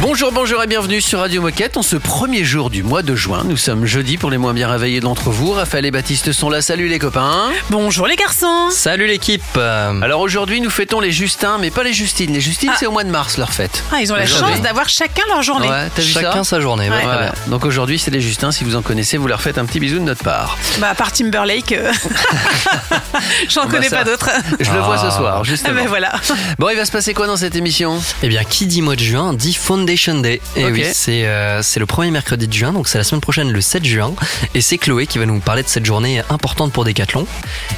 Bonjour, bonjour et bienvenue sur Radio Moquette. En ce premier jour du mois de juin, nous sommes jeudi pour les moins bien réveillés d'entre vous. Raphaël et Baptiste sont là. Salut les copains. Bonjour les garçons. Salut l'équipe. Euh, Alors aujourd'hui, nous fêtons les Justins, mais pas les Justines. Les Justines, Ah. c'est au mois de mars leur fête. Ah, ils ont la Aujourd'hui. chance d'avoir chacun leur journée. Ouais, t'as vu Chacun ça sa journée. ouais, Ouais. très Ouais. bien. Donc aujourd'hui, c'est les Justins. Si vous en connaissez, vous leur faites un petit bisou de notre part. Bah, à part Timberlake, euh, j'en bah, connais ça. pas d'autres. Je le vois ce soir, Ah justement. ben voilà. Bon, il va se passer quoi dans cette émission? Eh bien, qui dit mois de juin dit Foundation Day. Et Ok. oui, c'est euh, le premier mercredi de juin, donc c'est la semaine prochaine, le 7 juin. Et c'est Chloé qui va nous parler de cette journée importante pour Decathlon.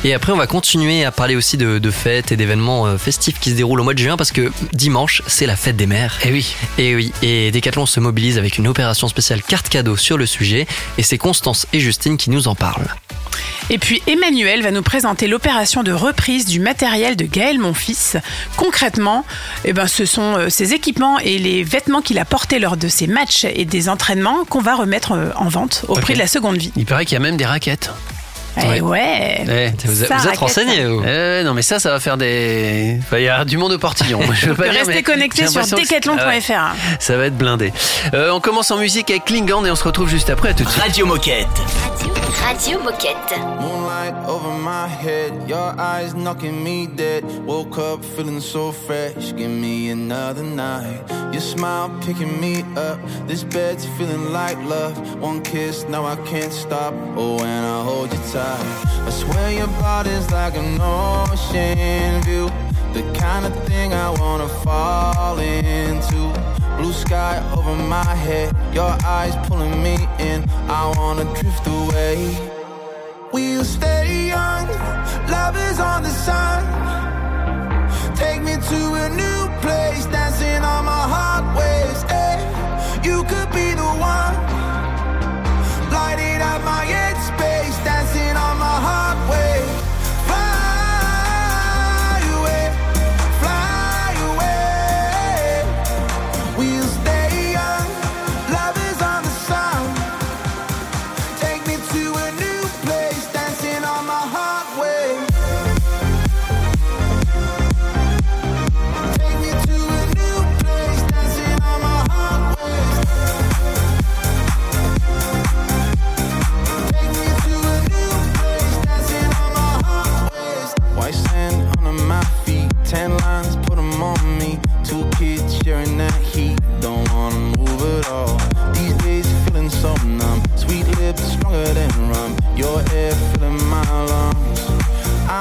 Et après, on va continuer à parler aussi de, de fêtes et d'événements euh, festifs qui se déroulent au mois de juin parce que dimanche, c'est la fête des mères. Eh oui. Et oui, et Decathlon se mobilise avec une opération spéciale carte cadeau sur le sujet. Et c'est Constance et Justine qui nous en parlent. Et puis Emmanuel va nous présenter l'opération de reprise du matériel de Gaël Monfils. Concrètement, eh ben, ce sont euh, ses équipements et les vêtements qu'il a portés lors de ses matchs et des entraînements qu'on va remettre euh, en vente au prix de la seconde vie. Il paraît qu'il y a même des raquettes. Eh Ouais. ouais. Eh, Vous, Ça, vous êtes raquette, renseignés vous Eh, non mais ça, ça va faire des... Enfin, il y a du monde au portillon. Je veux pas dire, Restez connectés sur que- Ah decathlon.fr. Ça va être blindé. Euh, on commence en musique avec Klingon et on se retrouve juste après. À tout de suite. Radio Moquette. Radio Moquette. Moonlight over my head, your eyes knocking me dead. Woke up feeling so fresh, give me another night. Your smile picking me up, this bed's feeling like love. One kiss, now I can't stop. Oh, when I hold you tight, I swear your body's like an ocean view. The kind of thing I wanna fall into. Blue sky over my head, your eyes pulling me in. I wanna drift away. We'll stay young, love is on the sun. Take me to a new place, dancing on my heart waves. eh. You could be the one, lighting up my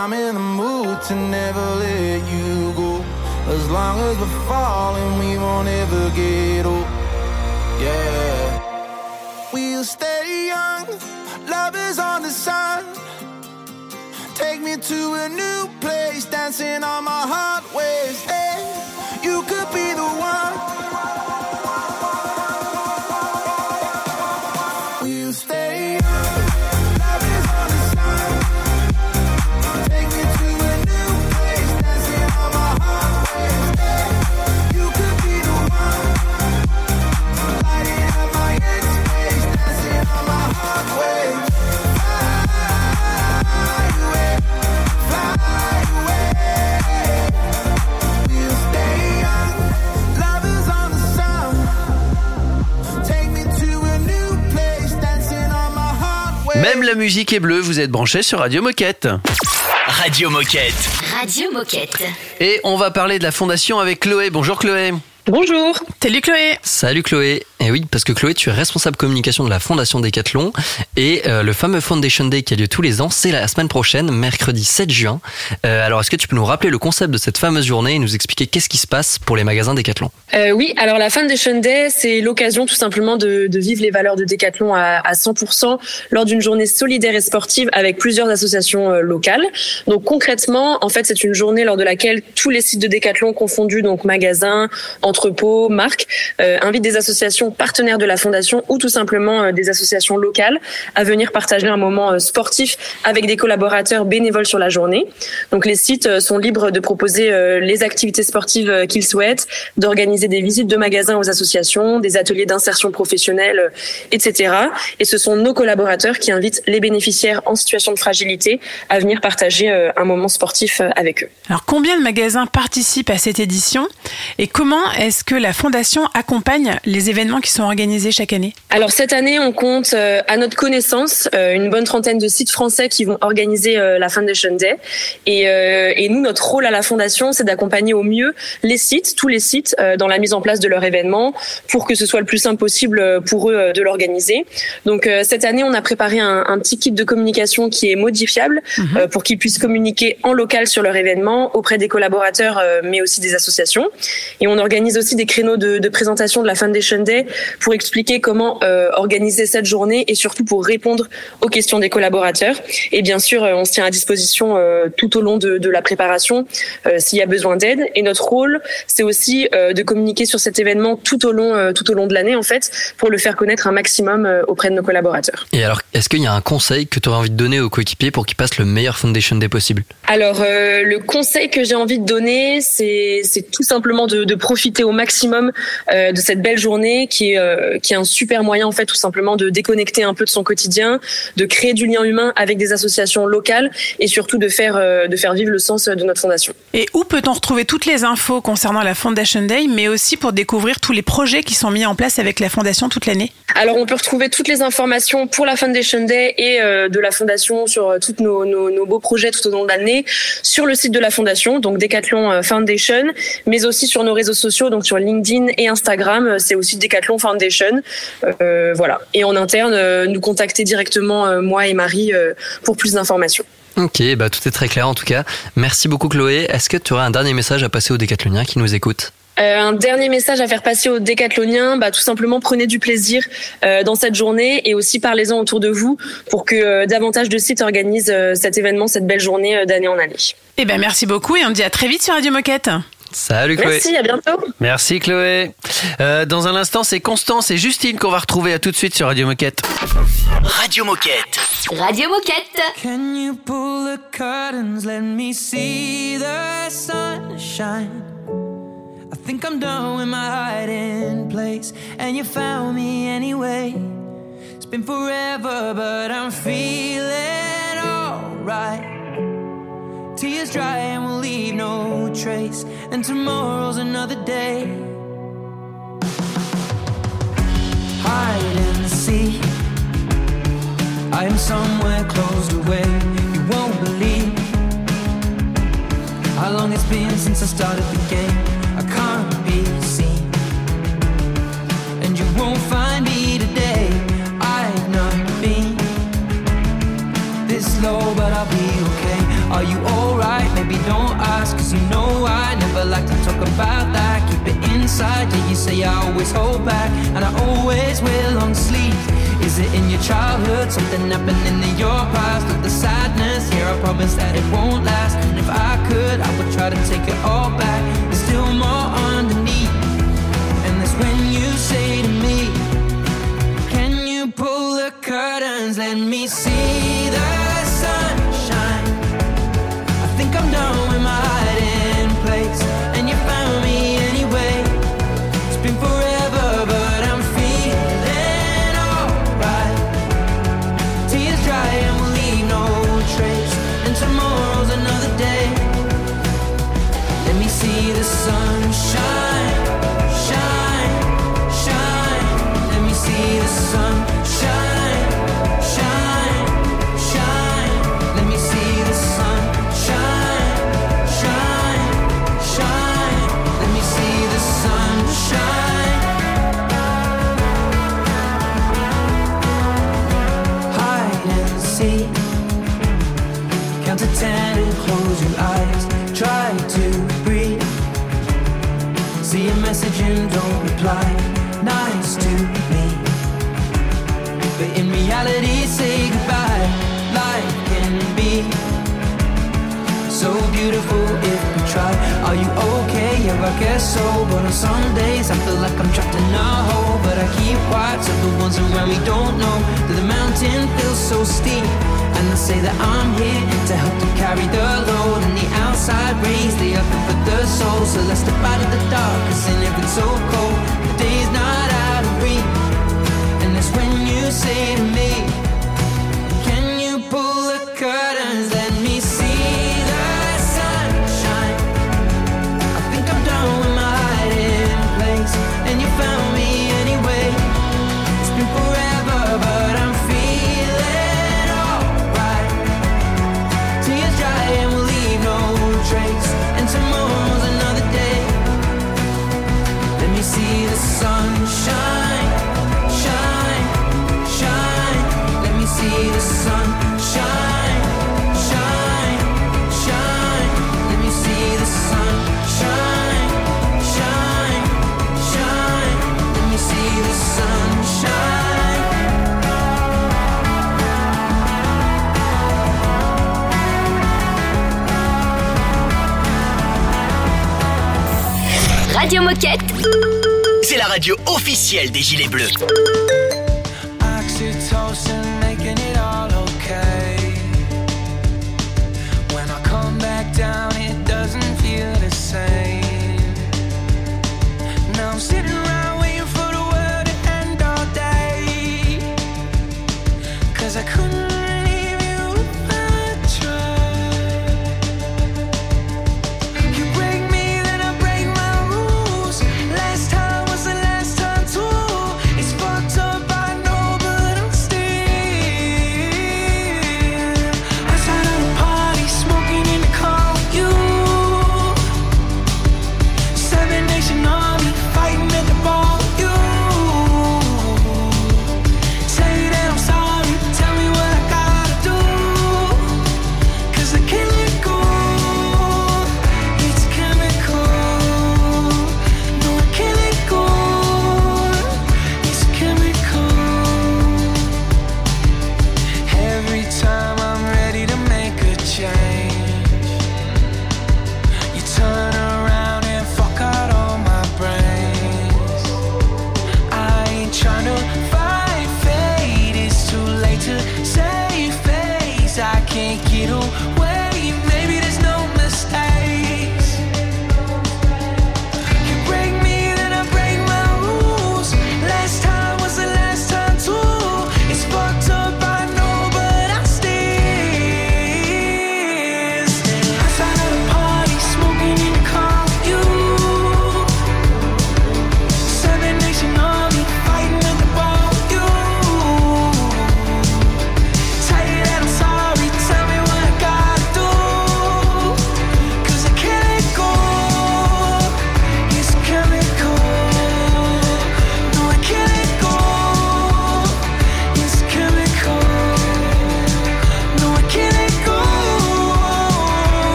I'm in the mood to never let you go. As long as we're falling, we won't ever get old. Yeah. We'll stay young, love is on the sun. Take me to a new place, dancing on my heart waves. Hey, you could be the one. Musique est bleue, vous êtes branchés sur Radio Moquette. Radio Moquette. Radio Moquette. Et on va parler de la fondation avec Chloé. Bonjour Chloé. Bonjour. Salut Chloé. Salut Chloé. Et oui, parce que Chloé, tu es responsable communication de la Fondation Decathlon et euh, le fameux Foundation Day qui a lieu tous les ans, c'est la semaine prochaine, mercredi 7 juin. Euh, alors, est-ce que tu peux nous rappeler le concept de cette fameuse journée et nous expliquer qu'est-ce qui se passe pour les magasins Decathlon? Euh, oui, alors la Foundation Day, c'est l'occasion tout simplement de, de vivre les valeurs de Decathlon à, à 100% lors d'une journée solidaire et sportive avec plusieurs associations euh, locales. Donc concrètement, en fait, c'est une journée lors de laquelle tous les sites de Decathlon confondus, donc magasins, entrepôts, marques, euh, invitent des associations partenaires de la fondation ou tout simplement des associations locales à venir partager un moment sportif avec des collaborateurs bénévoles sur la journée. Donc les sites sont libres de proposer les activités sportives qu'ils souhaitent, d'organiser des visites de magasins aux associations, des ateliers d'insertion professionnelle, etc. Et ce sont nos collaborateurs qui invitent les bénéficiaires en situation de fragilité à venir partager un moment sportif avec eux. Alors combien de magasins participent à cette édition et comment est-ce que la Fondation accompagne les événements qui sont organisés chaque année Alors cette année, on compte euh, à notre connaissance euh, une bonne trentaine de sites français qui vont organiser euh, la Foundation Day. Et, et nous, notre rôle à la Fondation, c'est d'accompagner au mieux les sites, tous les sites, dans la mise en place de leur événement pour que ce soit le plus simple possible pour eux de l'organiser. Donc cette année, on a préparé un, un, petit kit de communication qui est modifiable mhm. pour qu'ils puissent communiquer en local sur leur événement auprès des collaborateurs, mais aussi des associations. Et on organise aussi des créneaux de, de présentation de la Foundation Day pour expliquer comment euh, organiser cette journée et surtout pour répondre aux questions des collaborateurs. Et bien sûr, euh, on se tient à disposition euh, tout au long de, de la préparation s'il y a besoin d'aide. Et notre rôle, c'est aussi de communiquer sur cet événement tout au long, tout au long de l'année en fait, pour le faire connaître un maximum auprès de nos collaborateurs. Et alors, est-ce qu'il y a un conseil que tu aurais envie de donner aux coéquipiers pour qu'ils passent le meilleur Foundation Day possible Alors, le conseil que j'ai envie de donner, c'est tout simplement de, de profiter au maximum de cette belle journée qui est, euh, qui est un super moyen en fait tout simplement de déconnecter un peu de son quotidien, de créer du lien humain avec des associations locales et surtout de faire, euh, de faire vivre le sens de notre fondation. Et où peut-on retrouver toutes les infos concernant la Foundation Day, mais aussi pour découvrir tous les projets qui sont mis en place avec la Fondation toute l'année? Alors on peut retrouver toutes les informations pour la Foundation Day et de la Fondation sur tous nos, nos, nos, beaux projets tout au long de l'année sur le site de la Fondation, donc Decathlon Foundation, mais aussi sur nos réseaux sociaux, donc sur LinkedIn et Instagram. Euh, c'est aussi Decathlon Foundation. Euh, voilà. Et en interne, euh, nous contacter directement, moi et Marie, pour plus d'informations. Ok, bah tout est très clair en tout cas. Merci beaucoup Chloé. Est-ce que tu aurais un dernier message à passer aux décathloniens qui nous écoutent? Un dernier message à faire passer aux décathloniens, bah, tout simplement prenez du plaisir dans cette journée et aussi parlez-en autour de vous pour que davantage de sites organisent cet événement, cette belle journée d'année en année. Eh ben merci beaucoup et on dit à très vite sur Radio Moquette. Salut Chloé. Merci, à bientôt. Merci Chloé. Euh, dans un instant, c'est Constance et Justine qu'on va retrouver à tout de suite sur Radio Moquette. Radio Moquette. Radio Moquette. Can you pull the curtains, let me see the sunshine. I think I'm done with my hiding place, and you found me anyway. It's been forever, but I'm feeling alright. Tears dry and we'll leave no trace. And tomorrow's another day. Hide and seek. I am somewhere closed away. You won't believe how long it's been since I started the game. Don't ask, cause you know I never like to talk about that. Keep it inside, yeah, you say I always hold back, and I always wear long sleeves. Is it in your childhood? Something happening in your past? With the sadness here, I promise that it won't last. And if I could, I would try to take it all back. There's still more underneath, and that's when you say to me, Can you pull the curtains? Let me see the guess so. But on some days I feel like I'm trapped in a hole. But I keep watch of the ones around me don't know that the mountain feels so steep. And I say that I'm here to help to carry the load. And the outside rays, they are for the soul. So let's step out of the dark, cause in it's so cold, the day's not out of reach. And that's when you say to me, Radio Moquette. C'est la radio officielle des Gilets Bleus. Oxytocin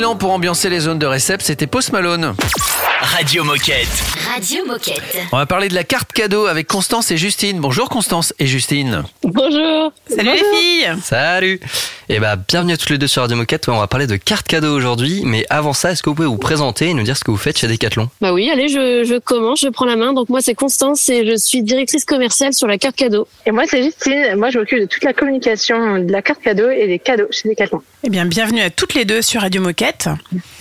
pour ambiancer les zones de récep, c'était Post Malone. Radio Moquette. Radio Moquette. On va parler de la carte cadeau avec Constance et Justine. Bonjour Constance et Justine. Bonjour. Salut les filles Salut Et bah bienvenue à toutes les deux sur Radio Moquette. On va parler de cartes cadeaux aujourd'hui, mais avant ça, est-ce que vous pouvez vous présenter et nous dire ce que vous faites chez Decathlon? Bah oui, allez, je, je commence, je prends la main. Donc moi, c'est Constance et je suis directrice commerciale sur la carte cadeau. Et moi, c'est Justine. Moi, je m'occupe de toute la communication de la carte cadeau et des cadeaux chez Decathlon. Eh bien, bienvenue à toutes les deux sur Radio Moquette.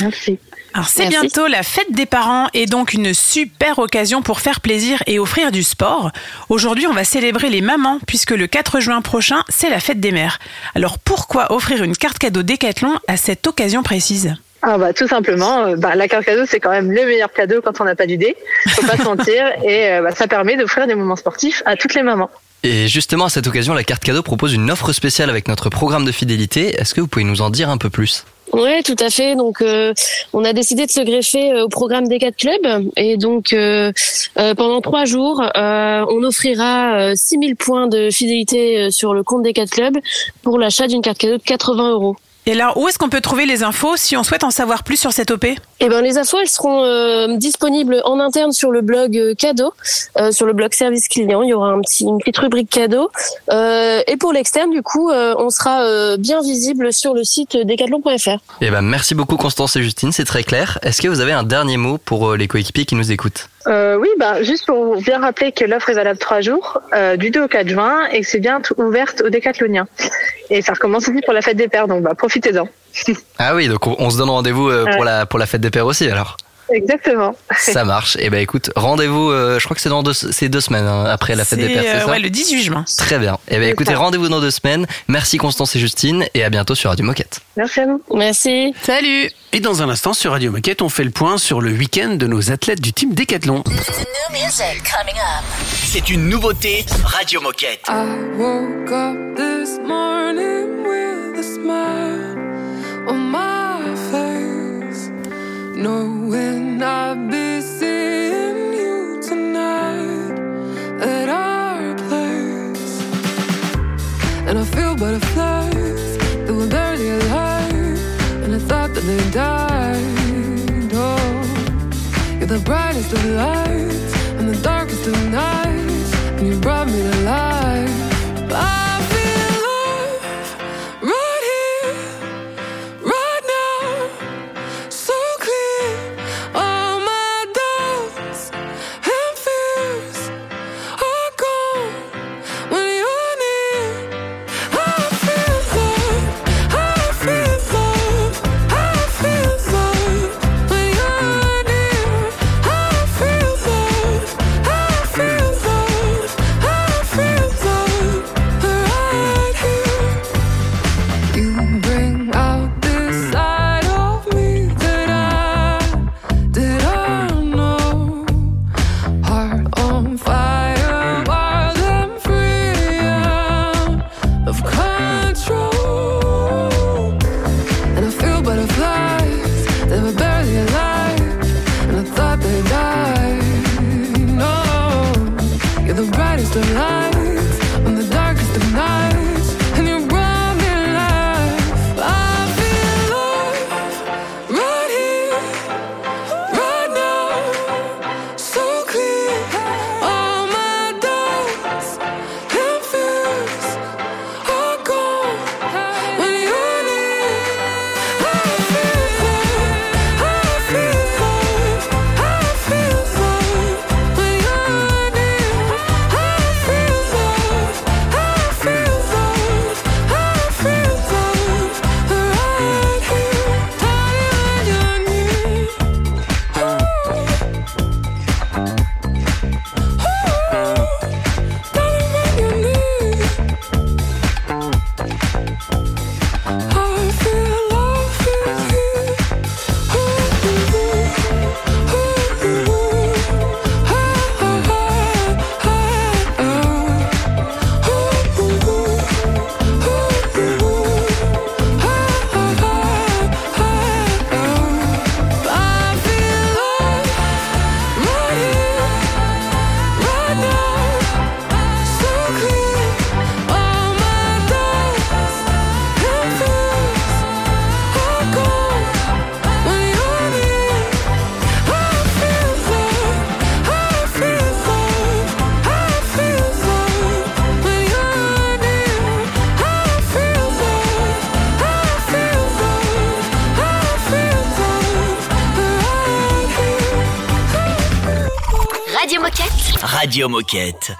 Merci. Alors c'est bientôt la fête des parents et donc une super occasion pour faire plaisir et offrir du sport. Aujourd'hui, on va célébrer les mamans puisque le 4 juin prochain, c'est la fête des mères. Alors pourquoi offrir une carte cadeau Décathlon à cette occasion précise? Ah bah tout simplement, euh, bah, la carte cadeau c'est quand même le meilleur cadeau quand on n'a pas d'idée, faut pas se mentir, et euh, bah, ça permet d'offrir des moments sportifs à toutes les mamans. Et justement, à cette occasion, la carte cadeau propose une offre spéciale avec notre programme de fidélité. Est-ce que vous pouvez nous en dire un peu plus? Ouais, tout à fait. Donc, euh, on a décidé de se greffer euh, au programme des quatre clubs et donc euh, pendant trois jours, on offrira euh, 6000 points de fidélité sur le compte des quatre clubs pour l'achat d'une carte cadeau de 80 euros. Et alors, où est-ce qu'on peut trouver les infos si on souhaite en savoir plus sur cette OP Eh ben, les infos, elles seront euh, disponibles en interne sur le blog euh, cadeau, euh, sur le blog service client. Il y aura un petit, une petite rubrique cadeau. Euh, et pour l'externe, du coup, euh, on sera euh, bien visible sur le site decathlon.fr. Eh ben, merci beaucoup Constance et Justine, c'est très clair. Est-ce que vous avez un dernier mot pour euh, les coéquipiers qui nous écoutent? Euh, oui, bah, juste pour bien rappeler que l'offre est valable trois jours, euh, du 2 au 4 juin, et que c'est bien ouverte aux décathloniens. Et ça recommence aussi pour la fête des pères, donc bah, profitez-en. Ah oui, donc on, on se donne rendez-vous euh, pour, Ouais. la, pour la fête des pères aussi alors. Exactement. Ça marche. Eh ben écoute, rendez-vous, euh, je crois que c'est dans deux, c'est deux semaines hein, après la fête des pères, c'est euh, ça ouais, le 18 juin. Très bien. Eh ben C'est écoutez, ça. rendez-vous dans deux semaines. Merci Constance et Justine et à bientôt sur Radio Moquette. Merci à vous. Merci. Salut Et dans un instant sur Radio Moquette, on fait le point sur le week-end de nos athlètes du team Décathlon. C'est une nouveauté Radio Moquette. I woke up this morning with a smile on my face, knowing I'd be seeing you tonight at our place. And I feel butterflies that were barely alive, and I thought that they died. Oh, you're the brightest of lights and the darkest of nights, and you brought me to life. Radio Moquette.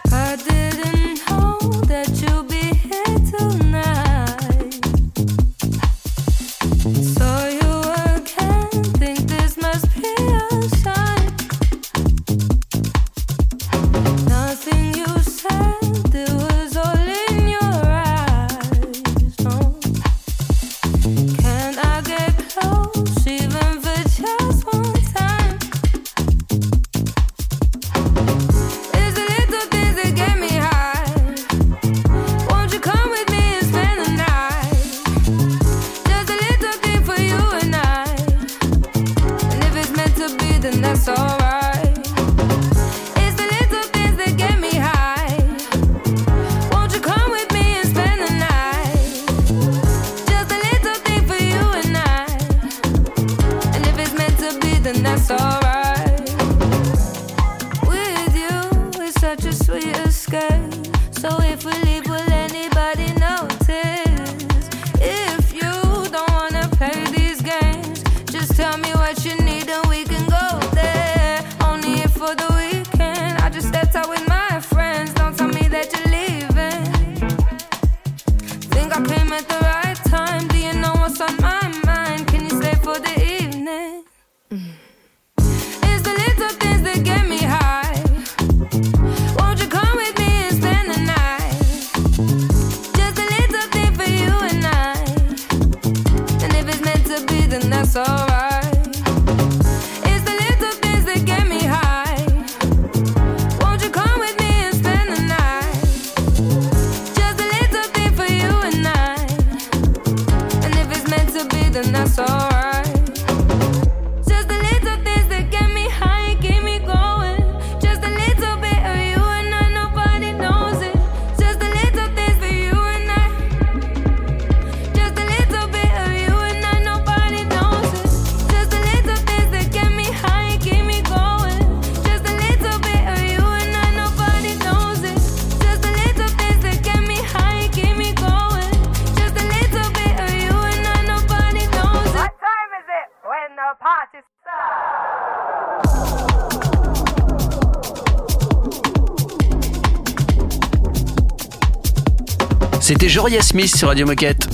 Joria Smith sur Radio Moquette.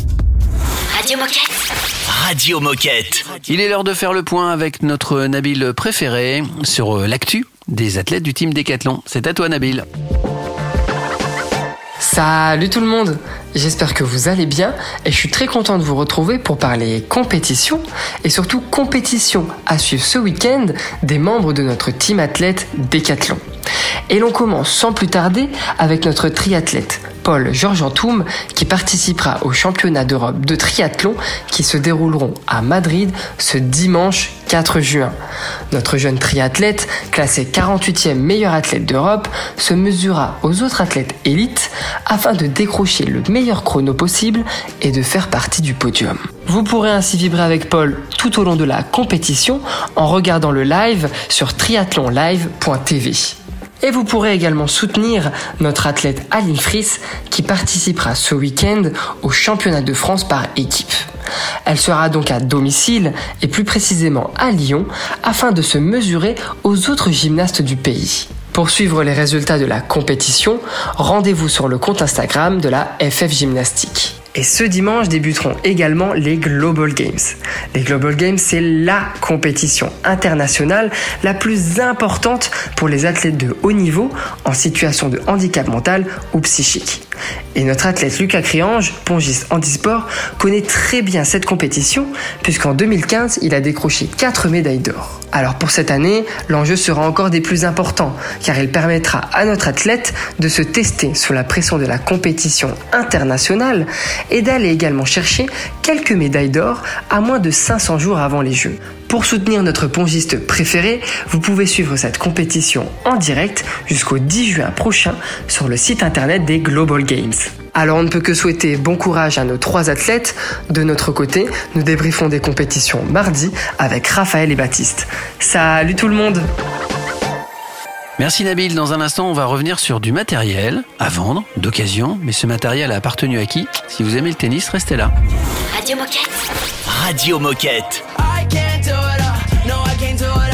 Radio Moquette. Radio Moquette. Il est l'heure de faire le point avec notre Nabil préféré sur euh, l'actu des athlètes du team Décathlon. C'est à toi Nabil. Salut tout le monde J'espère que vous allez bien et je suis très content de vous retrouver pour parler compétition et surtout compétition à suivre ce week-end des membres de notre team athlète Décathlon. Et l'on commence sans plus tarder avec notre triathlète Paul Georges Antoum qui participera aux championnats d'Europe de triathlon qui se dérouleront à Madrid ce dimanche 4 juin. Notre jeune triathlète, classé 48e meilleur athlète d'Europe, se mesurera aux autres athlètes élites afin de décrocher le meilleur chrono possible et de faire partie du podium. Vous pourrez ainsi vibrer avec Paul tout au long de la compétition en regardant le live sur triathlonlive.tv. Et vous pourrez également soutenir notre athlète Aline Fris qui participera ce week-end au championnat de France par équipe. Elle sera donc à domicile et plus précisément à Lyon afin de se mesurer aux autres gymnastes du pays. Pour suivre les résultats de la compétition, rendez-vous sur le compte Instagram de la FF Gymnastique. Et ce dimanche débuteront également les Global Games. Les Global Games, c'est la compétition internationale la plus importante pour les athlètes de haut niveau en situation de handicap mental ou psychique. Et notre athlète Lucas Criange, pongiste handisport, connaît très bien cette compétition puisqu'en 2015, il a décroché 4 médailles d'or. Alors pour cette année, l'enjeu sera encore des plus importants car il permettra à notre athlète de se tester sous la pression de la compétition internationale et d'aller également chercher quelques médailles d'or à moins de 500 jours avant les Jeux. Pour soutenir notre pongiste préféré, vous pouvez suivre cette compétition en direct jusqu'au 10 juin prochain sur le site internet des Global Games. Alors on ne peut que souhaiter bon courage à nos trois athlètes. De notre côté, nous débriefons des compétitions mardi avec Raphaël et Baptiste. Salut tout le monde Merci Nabil. Dans un instant, on va revenir sur du matériel à vendre, d'occasion. Mais ce matériel a appartenu à qui Si vous aimez le tennis, restez là. Radio Moquette. Radio Moquette. I can't do it all. No, I can't do it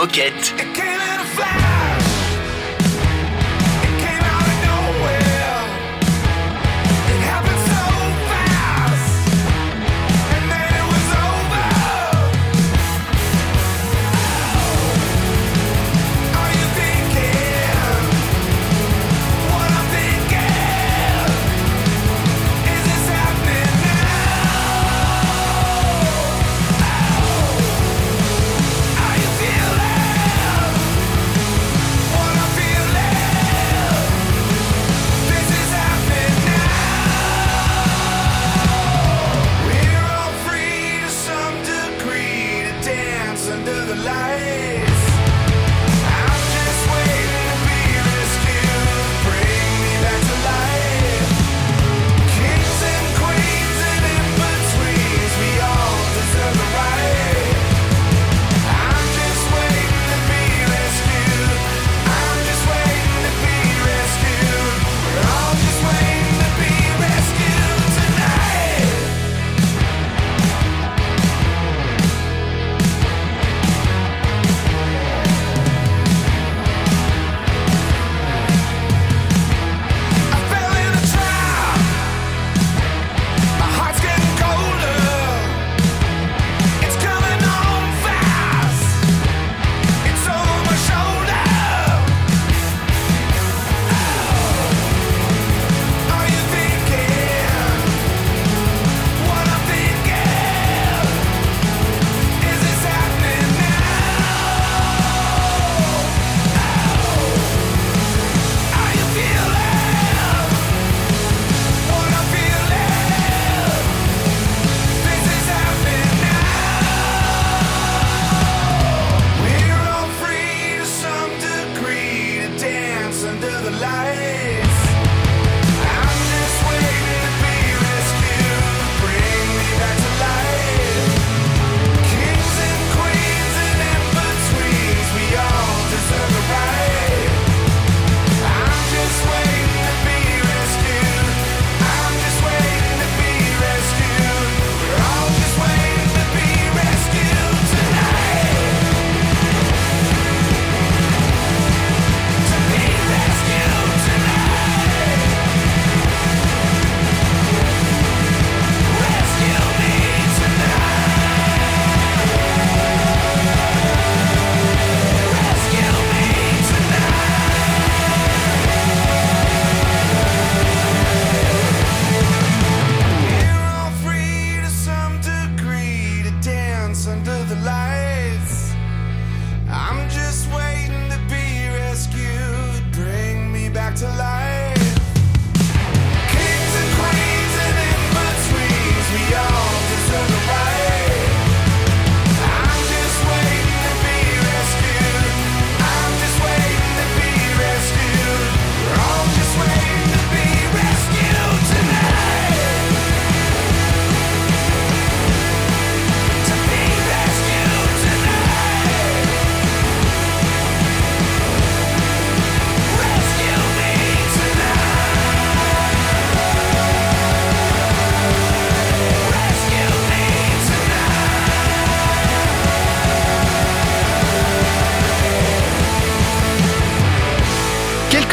Moquette.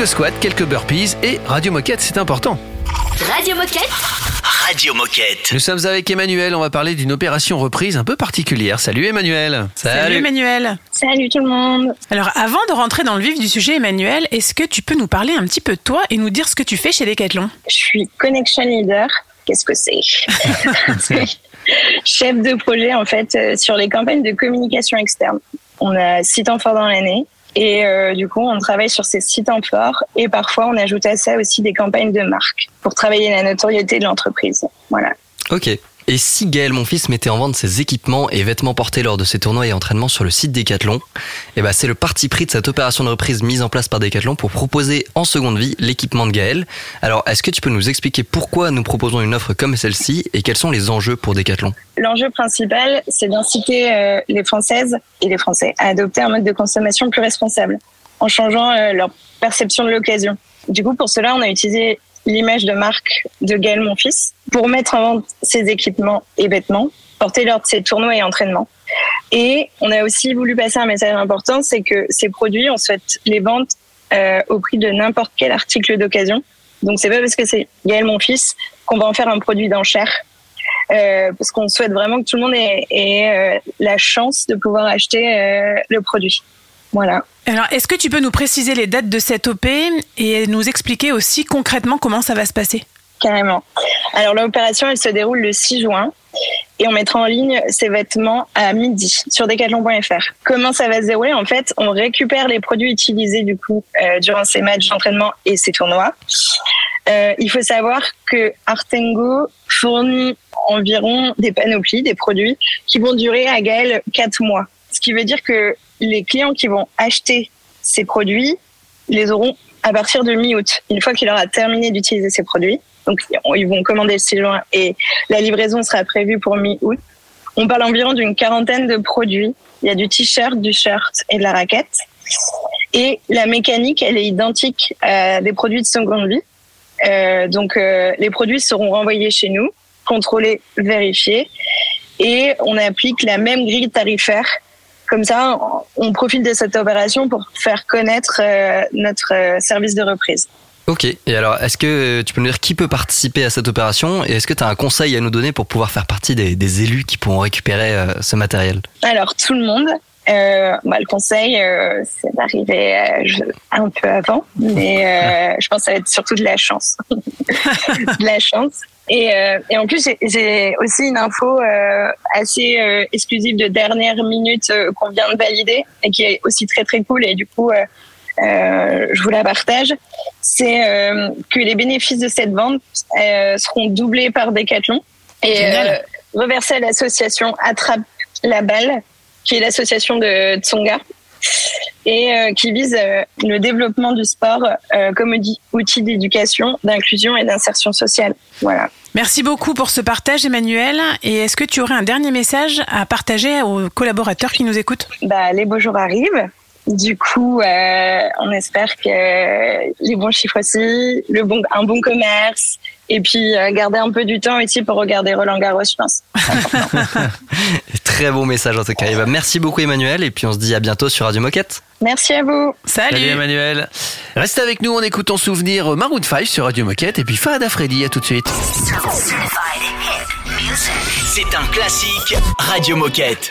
Squats, quelques burpees et Radio Moquette, c'est important. Radio Moquette Radio Moquette. Nous sommes avec Emmanuel, on va parler d'une opération reprise un peu particulière. Salut Emmanuel. Salut Emmanuel. Salut tout le monde. Alors avant de rentrer dans le vif du sujet Emmanuel, est-ce que tu peux nous parler un petit peu de toi et nous dire ce que tu fais chez Decathlon? Je suis Connection Leader. Qu'est-ce que c'est? Chef de projet en fait euh, sur les campagnes de communication externe. On a six temps forts dans l'année et euh, du coup on travaille sur ces six temps forts et parfois on ajoute à ça aussi des campagnes de marque pour travailler la notoriété de l'entreprise. Voilà. Ok. Et si Gaël, mon fils, mettait en vente ses équipements et vêtements portés lors de ses tournois et entraînements sur le site Decathlon, eh ben c'est le parti pris de cette opération de reprise mise en place par Decathlon pour proposer en seconde vie l'équipement de Gaël. Alors, est-ce que tu peux nous expliquer pourquoi nous proposons une offre comme celle-ci et quels sont les enjeux pour Decathlon? L'enjeu principal, c'est d'inciter euh, les Françaises et les Français à adopter un mode de consommation plus responsable en changeant euh, leur perception de l'occasion. Du coup, pour cela, on a utilisé l'image de marque de Gaël, mon fils, pour mettre en vente ses équipements et vêtements portés lors de ses tournois et entraînements. Et on a aussi voulu passer un message important, c'est que ces produits, on souhaite les vendre euh, au prix de n'importe quel article d'occasion. Donc c'est pas parce que c'est Gaël mon fils qu'on va en faire un produit d'enchère. Euh, parce qu'on souhaite vraiment que tout le monde ait, euh, la chance de pouvoir acheter le produit. Voilà. Alors, est-ce que tu peux nous préciser les dates de cette OP et nous expliquer aussi concrètement comment ça va se passer? Carrément. Alors l'opération, elle se déroule le 6 juin et on mettra en ligne ces vêtements à midi sur decathlon.fr. Comment ça va se dérouler? En fait, on récupère les produits utilisés du coup euh, durant ces matchs d'entraînement et ces tournois. Euh, il faut savoir que Artengo fournit environ des panoplies, des produits qui vont durer à Gaël 4 mois. Ce qui veut dire que les clients qui vont acheter ces produits les auront à partir de mi-août, une fois qu'il aura terminé d'utiliser ces produits. Donc, ils vont commander le 6 juin et la livraison sera prévue pour mi-août. On parle environ d'une quarantaine de produits. Il y a du t-shirt, du shirt et de la raquette. Et la mécanique, elle est identique à des produits de seconde vie. Euh, donc, euh, les produits seront renvoyés chez nous, contrôlés, vérifiés. Et on applique la même grille tarifaire. Comme ça, on profite de cette opération pour faire connaître euh, notre euh, service de reprise. Ok, et alors est-ce que tu peux nous dire qui peut participer à cette opération et est-ce que tu as un conseil à nous donner pour pouvoir faire partie des, des élus qui pourront récupérer euh, ce matériel? Alors, tout le monde. Euh, bah, le conseil, euh, c'est d'arriver euh, un peu avant, mais euh, je pense que ça va être surtout de la chance. de la chance. Et, euh, et en plus, j'ai- aussi une info euh, assez euh, exclusive de dernière minute euh, qu'on vient de valider et qui est aussi très très cool. Et du coup, euh, euh, je vous la partage. C'est euh, que les bénéfices de cette vente euh, seront doublés par Decathlon et euh, reversés à l'association Attrape la balle, qui est l'association de Tsonga et euh, qui vise euh, le développement du sport euh, comme outil- outil d'éducation, d'inclusion et d'insertion sociale. Voilà. Merci beaucoup pour ce partage, Emmanuel. Et est-ce que tu aurais un dernier message à partager aux collaborateurs qui nous écoutent? Bah, les beaux jours arrivent. Du coup, euh, on espère que les bons chiffres aussi, le bon, un bon commerce, et puis euh, garder un peu du temps aussi pour regarder Roland Garros, je pense. Très bon message en tout cas. Et bah, merci beaucoup Emmanuel et puis on se dit à bientôt sur Radio Moquette. Merci à vous. Salut Emmanuel. Restez avec nous, on écoute ton souvenir Maroon 5 sur Radio Moquette et puis Fahad Freddy, à tout de suite. C'est un classique Radio Moquette.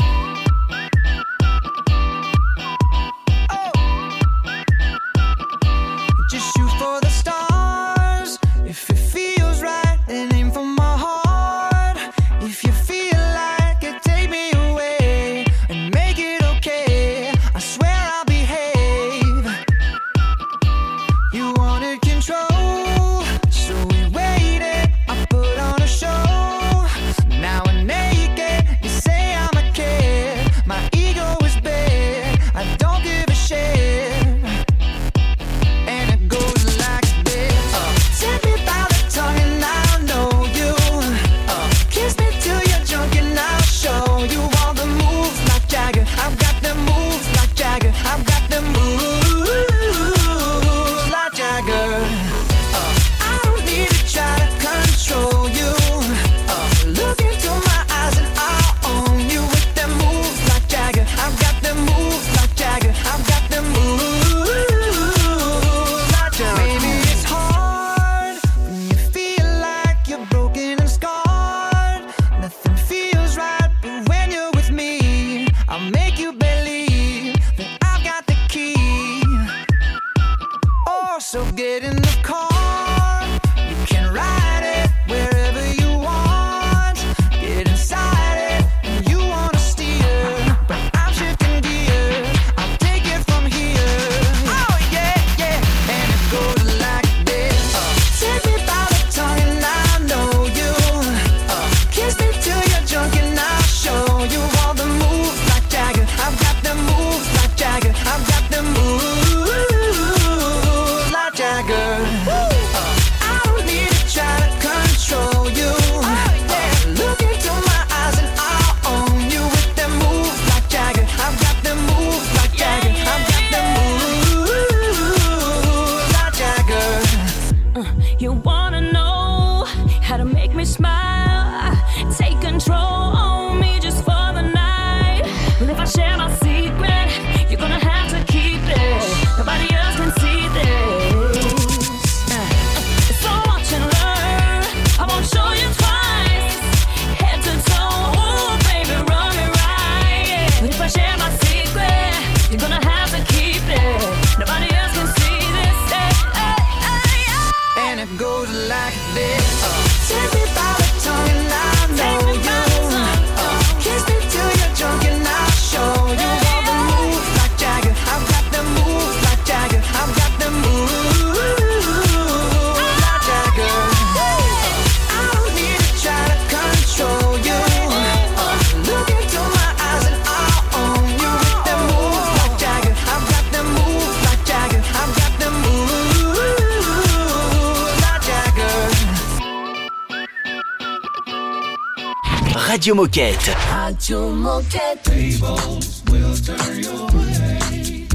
Radio Moquette. Radio Moquette. Tables will turn your way.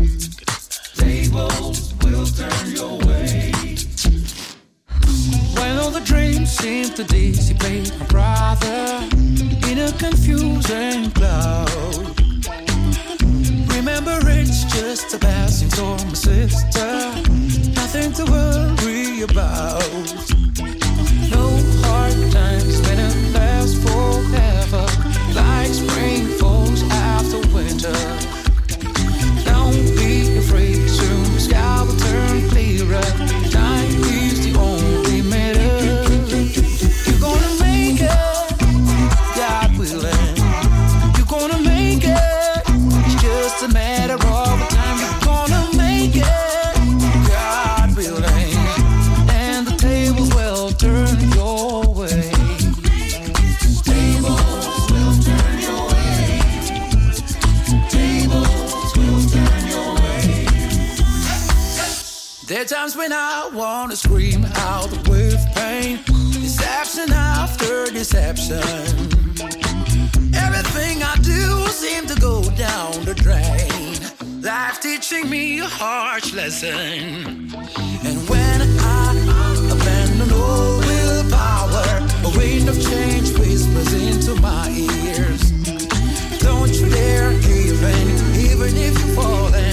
Tables will turn your way. When all the dreams seem to dissipate, my brother, in a confusing cloud. Remember, it's just a passing storm, my sister. Nothing to worry about. There are times when I wanna scream out with pain. Deception after deception. Everything I do seems to go down the drain. Life teaching me a harsh lesson. And when I abandon all willpower, a wind of change whispers into my ears. Don't you dare even, even if you're falling.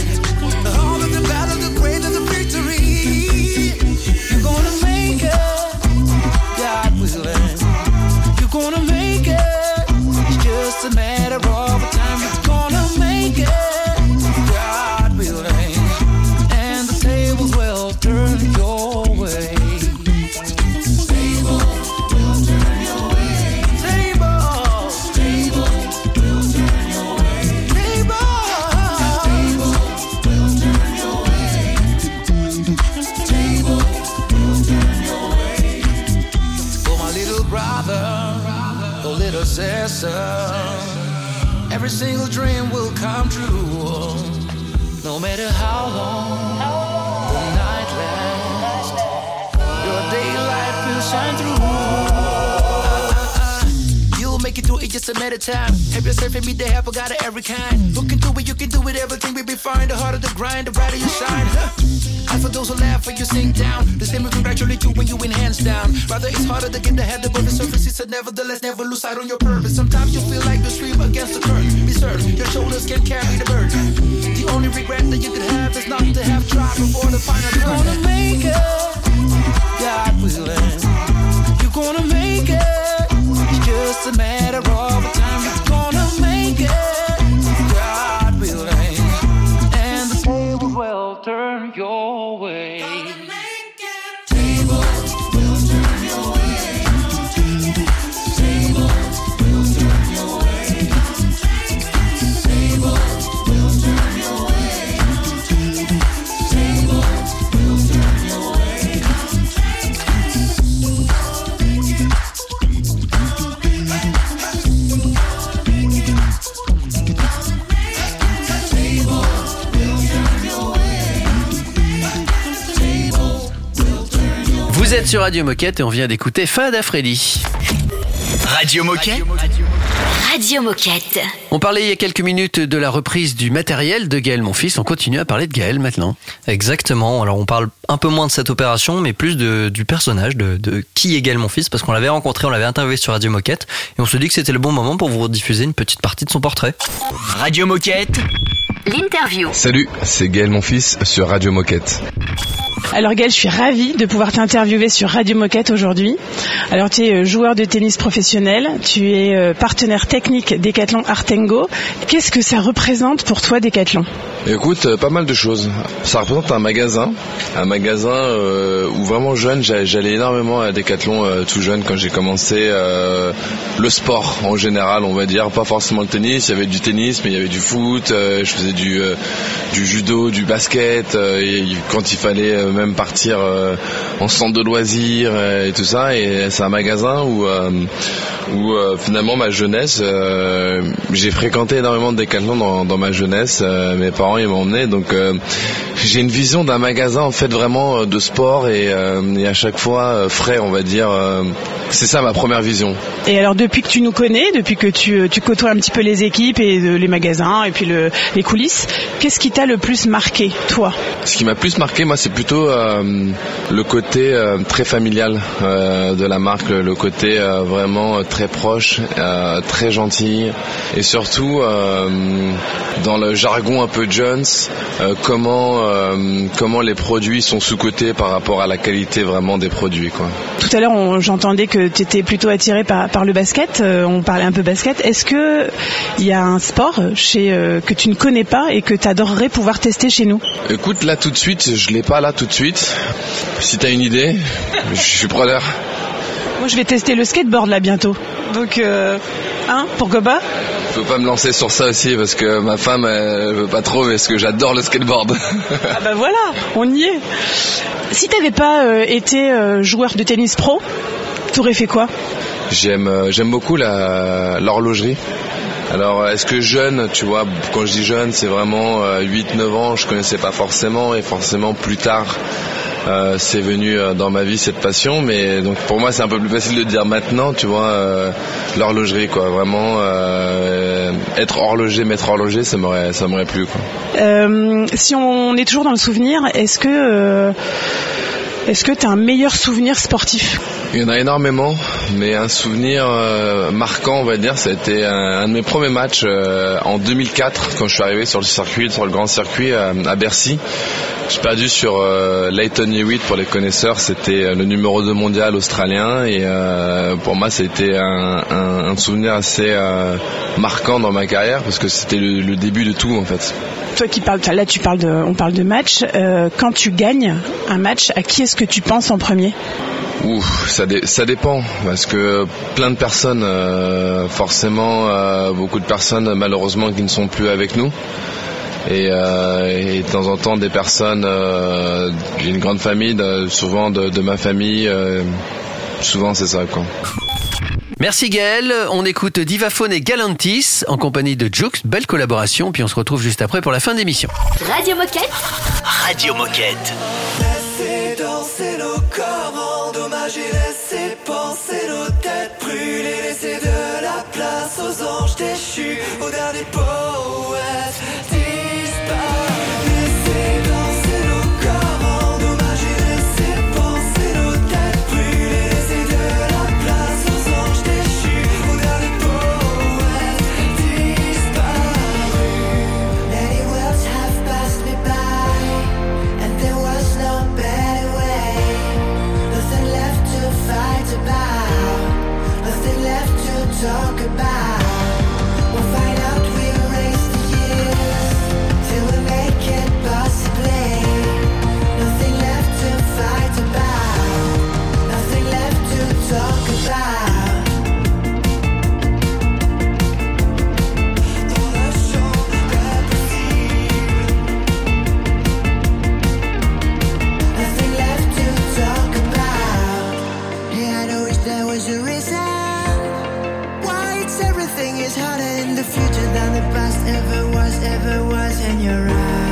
Every single dream will come true. No matter how long the night lasts, your daylight will shine through. You'll make it through it just a matter of time. Help yourself and meet the help, I got every kind. Look into it, you can do it, everything will be fine. The harder the grind, the brighter you shine. And for those who laugh when you sink down, the same will congratulate you when you win hands down. Rather, it's harder to get the head above the surface. It's a nevertheless, never lose sight on your purpose. Sometimes you feel like you stream against the current. Be certain your shoulders can carry the burden. The only regret that you could have is not to have tried before the final. You're gonna make it, Radio Moquette et on vient d'écouter Fada Freddy. Radio. Radio Moquette. On parlait il y a quelques minutes de la reprise du matériel de Gaël, mon fils. On continue à parler de Gaël maintenant. Exactement. Alors on parle un peu moins de cette opération, mais plus de, du personnage, de, de qui est Gaël, mon fils, parce qu'on l'avait rencontré, on l'avait interviewé sur Radio Moquette, et on se dit que c'était le bon moment pour vous rediffuser une petite partie de son portrait. Radio Moquette. L'interview. Salut, c'est Gaël mon fils sur Radio Moquette. Alors Gaël, je suis ravie de pouvoir t'interviewer sur Radio Moquette aujourd'hui. Alors tu es euh, joueur de tennis professionnel, tu es euh, partenaire technique Decathlon Artengo. Qu'est-ce que ça représente pour toi Decathlon? Écoute, euh, pas mal de choses. Ça représente un magasin, un magasin euh, où vraiment jeune, j'a- j'allais énormément à Decathlon euh, tout jeune quand j'ai commencé euh, le sport en général, on va dire, pas forcément le tennis. Il y avait du tennis, mais il y avait du foot. je faisais du judo, du basket. et quand il fallait même partir en centre de loisirs et tout ça. C'est un magasin où, finalement ma jeunesse, euh, j'ai fréquenté énormément de décathlon dans, dans ma jeunesse. Euh, mes parents ils m'ont emmené, donc euh, j'ai une vision d'un magasin en fait vraiment de sport et, et à chaque fois frais, on va dire. c'est ça ma première vision. Et alors depuis que tu nous connais, depuis que tu, tu côtoies un petit peu les équipes et les magasins et puis le, les coulisses, qu'est-ce qui t'a le plus marqué, toi? Ce qui m'a plus marqué, moi, c'est plutôt le côté très familial de la marque, le, côté vraiment très proche, très gentil, et surtout euh, dans le jargon un peu Jones, euh, comment euh, comment les produits sont sous-cotés par rapport à la qualité vraiment des produits, quoi. Tout à l'heure, j'entendais que tu étais plutôt attiré par, par le basket. on parlait un peu basket. Est-ce que il y a un sport chez que tu ne connais pas et que tu adorerais pouvoir tester chez nous? Écoute, là tout de suite, je l'ai pas là tout de suite. Si t'as une idée, je suis preneur. Moi, je vais tester le skateboard là bientôt. Donc, euh, hein, pourquoi pas Faut pas me lancer sur ça aussi parce que ma femme elle veut pas trop parce que j'adore le skateboard. Ah bah voilà, on y est. Si t'avais pas euh, été euh, joueur de tennis pro, t'aurais fait quoi? J'aime euh, j'aime beaucoup la l'horlogerie. Alors est-ce que jeune, tu vois, quand je dis jeune, c'est vraiment 8-9 ans, je connaissais pas forcément et forcément plus tard euh, c'est venu euh, dans ma vie cette passion mais donc pour moi c'est un peu plus facile de dire maintenant tu vois euh, l'horlogerie quoi. Vraiment être horloger maître horloger ça m'aurait ça plu quoi. Si on est toujours dans le souvenir, est-ce que est-ce que t'as un meilleur souvenir sportif Il y en a énormément, mais un souvenir euh, marquant, on va dire, ça a été un, un de mes premiers matchs euh, en 2004, quand je suis arrivé sur le circuit, sur le grand circuit euh, à Bercy. J'ai perdu sur Leighton Hewitt, pour les connaisseurs, c'était le numéro 2 mondial australien, et pour moi, ça a été un, un- un souvenir assez marquant dans ma carrière, parce que c'était le, le début de tout, en fait. Toi qui parles, là tu parles de, on parle de match. Quand tu gagnes un match, à qui est-ce que tu penses en premier Ouh, ça, dé- ça dépend parce que plein de personnes, euh, forcément, euh, beaucoup de personnes malheureusement qui ne sont plus avec nous. Et, euh, et de temps en temps des personnes, euh, j'ai une grande famille, de- souvent de, de ma famille, euh, souvent c'est ça quoi. Merci Gaël. On écoute Divaphone et Galantis en compagnie de Jux. Belle collaboration. Puis on se retrouve juste après pour la fin d'émission. Radio Moquette. Radio Moquette. Danser nos corps endommagés, laissez penser nos têtes brûlées, laissez de la place aux anges déchus, aux derniers poètes past ever was, ever was in your eyes.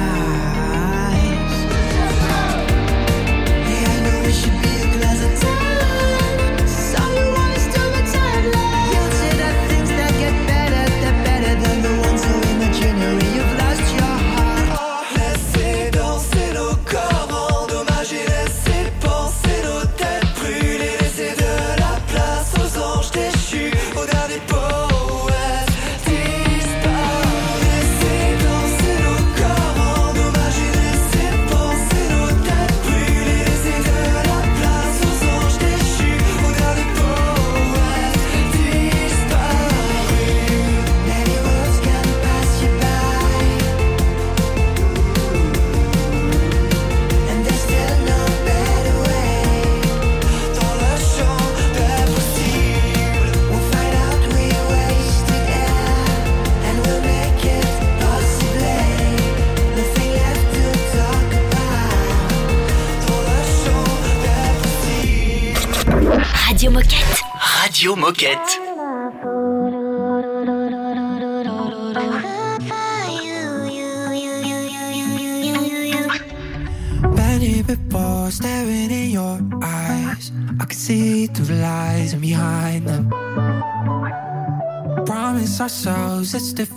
It's different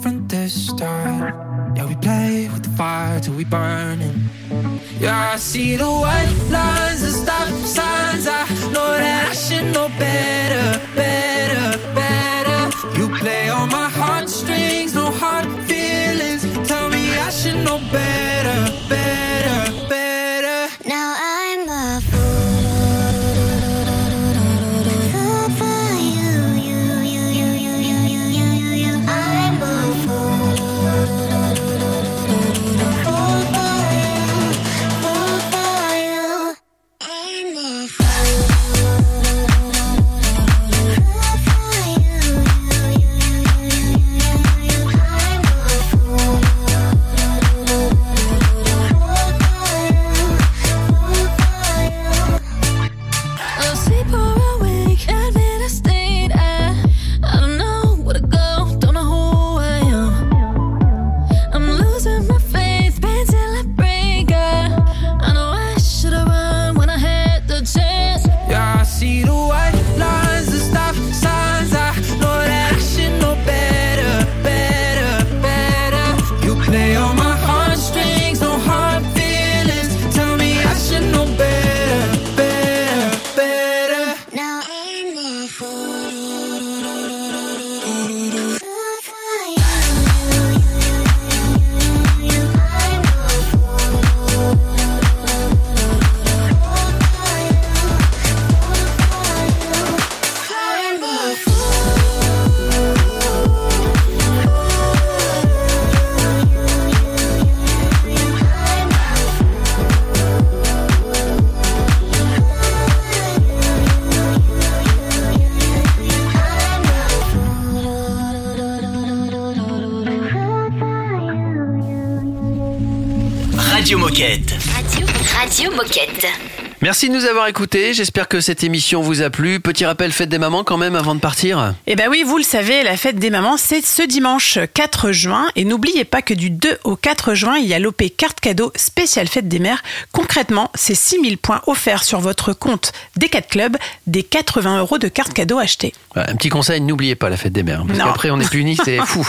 Merci de nous avoir écoutés. J'espère que cette émission vous a plu. Petit rappel, fête des mamans quand même avant de partir. Eh ben oui, vous le savez, la fête des mamans, c'est ce dimanche 4 juin. Et n'oubliez pas que du 2 au 4 juin, il y a l'OP carte cadeau spéciale fête des mères. Concrètement, c'est 6000 points offerts sur votre compte des 4 clubs, des 80 euros de carte cadeau achetées. Voilà, un petit conseil, n'oubliez pas la fête des mères. Parce Non. qu'après, on est puni, c'est fou.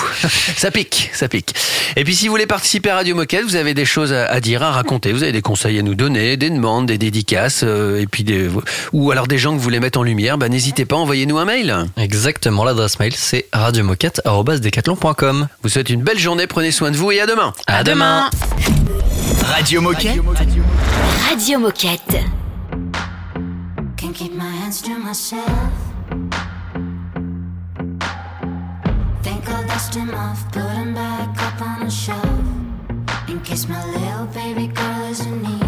ça pique, ça pique. Et puis, si vous voulez participer à Radio Moquette, vous avez des choses à dire, à raconter. Vous avez des conseils à nous donner, des demandes, des dédicaces, euh, et puis des, ou alors des gens que vous voulez mettre en lumière. Bah, n'hésitez pas, envoyez-nous un mail. Exactement, l'adresse mail c'est radiomoquette.decathlon.com. Vous souhaite une belle journée, prenez soin de vous et à demain. À demain. Radio Moquette. Radio Moquette. Can't keep my hands to myself. Think I'll dust him off, put him back up on a shelf. In case my little baby girl is in need.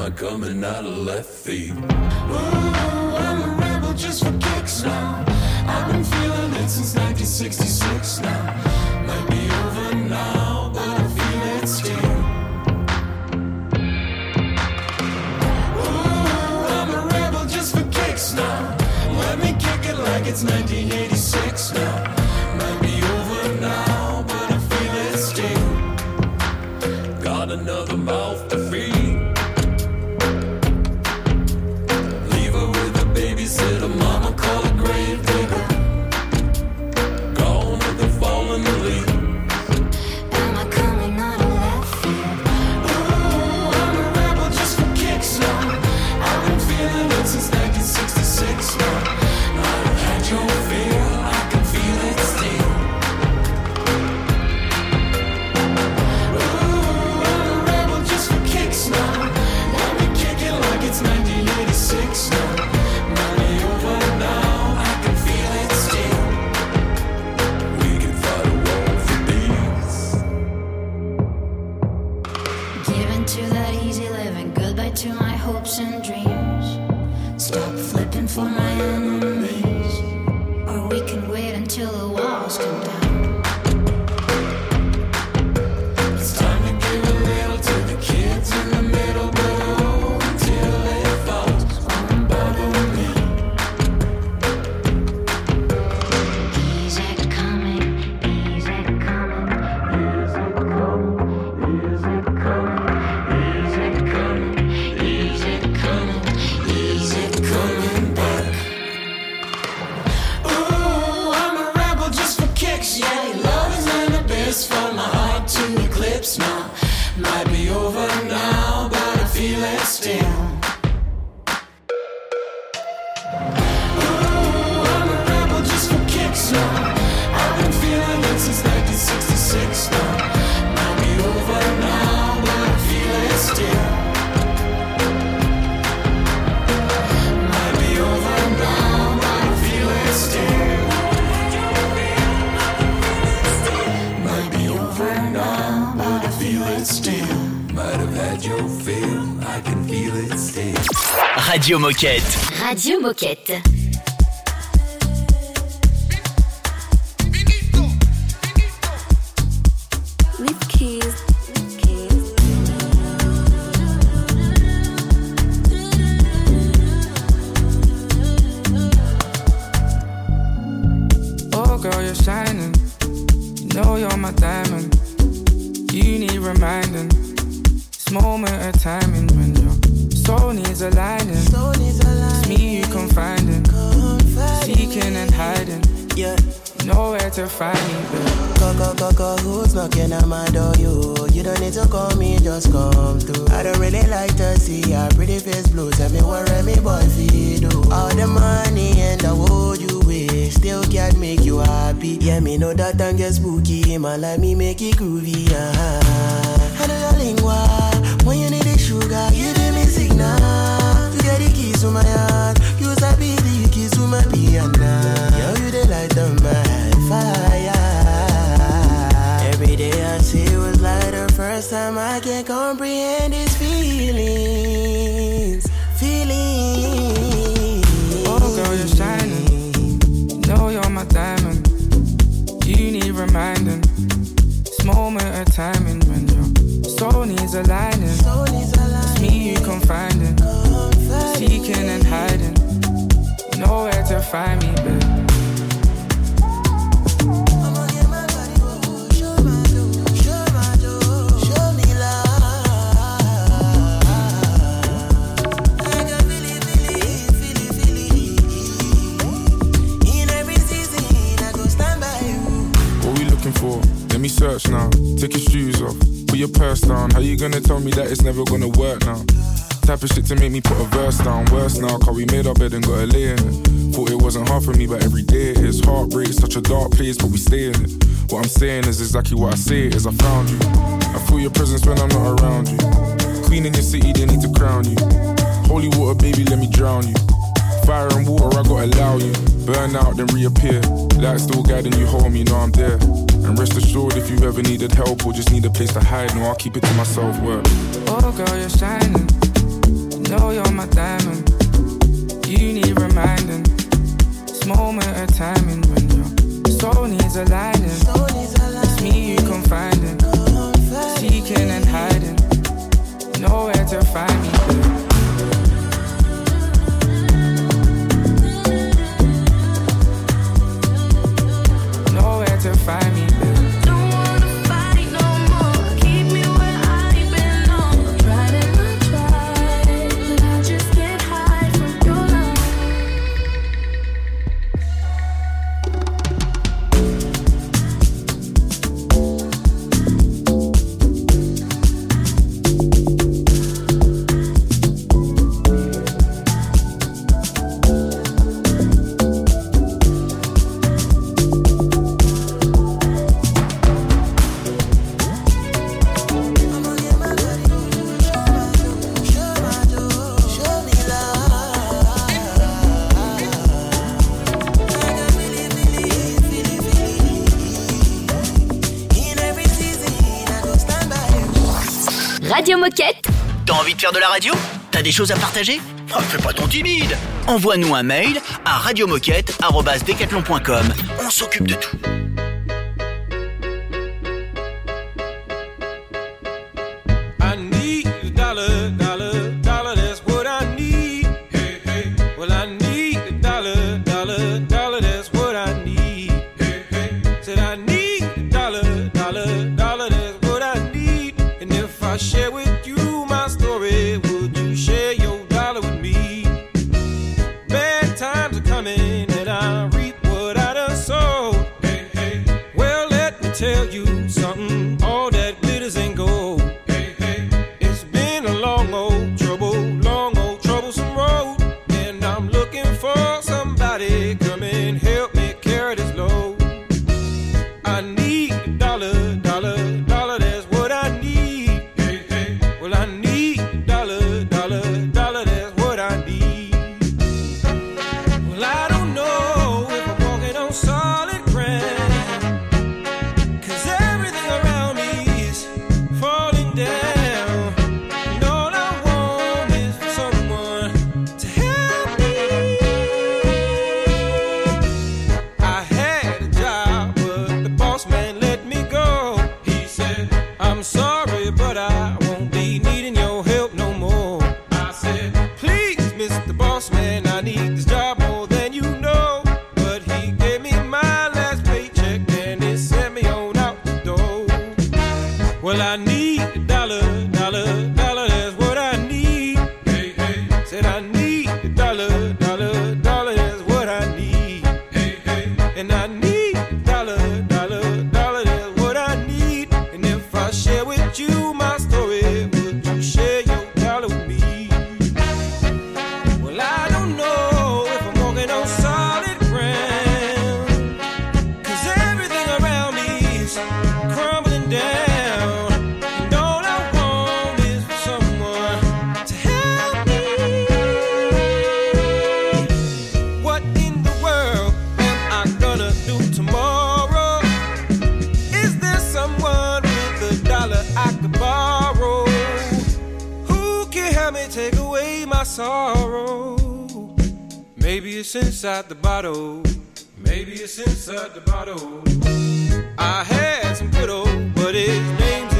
Am coming out of left field? Ooh, I'm a rebel just for kicks now. I've been feeling it since 1966 now. Might be over now, but I feel it still. Ooh, I'm a rebel just for kicks now. Let me kick it like it's 1986 now. Might be over now, but I feel it still. Got another mouth It's Radio Moquette. Radio Moquette. Leave keys. Oh, girl, you're shining. You know you're my diamond. You need reminding. This moment of timing when your soul needs aligning. It's me you can confiding. Seeking and hiding. Yeah. Nowhere to find me. Go, go, go, go, who's knocking at my door? You, you don't need to call me, just come through. I don't really like to see your pretty face blue. Tell me what Remy boy feel do. All the money and the world you wish still can't make you happy. Yeah, me know that and get spooky. Man, like me make it groovy. Uh-huh. I know your lingua. When you need the sugar, you You get the keys to my heart. You sabi the keys to my piano. Yo, you the light my fire. Every day I see was like the first time I can comprehend feelings. Find me, for? Let me search now. Take your shoes off. Put your purse down. How you gonna tell me that it's never gonna work now? Type of shit to make me put a verse down. Worse now, cause we made our bed and got a lay in it. Thought it wasn't hard for me, but every day it is. Heartbreak, such a dark place, but we stay in it. What I'm saying is exactly what I say is I found you. I feel your presence when I'm not around you. Queen in your city, they need to crown you. Holy water, baby, let me drown you. Fire and water, I gotta allow you. Burn out, then reappear. Light still guiding you home, you know I'm there. And rest assured, if you ever needed help or just need a place to hide, no, I'll keep it to myself. Work. Oh, girl, you're shining. Know you're my diamond. You need reminding. This moment of timing when your soul needs aligning. It's me you confiding. Seeking and hiding. Nowhere to find me. Nowhere to find me, faire de la radio T'as des choses à partager oh, Fais pas ton timide. Envoie-nous un mail à radiomoquette.com. On s'occupe de tout. I sorrow. Maybe it's inside the bottle. Maybe it's inside the bottle. I had some good old buddies, names.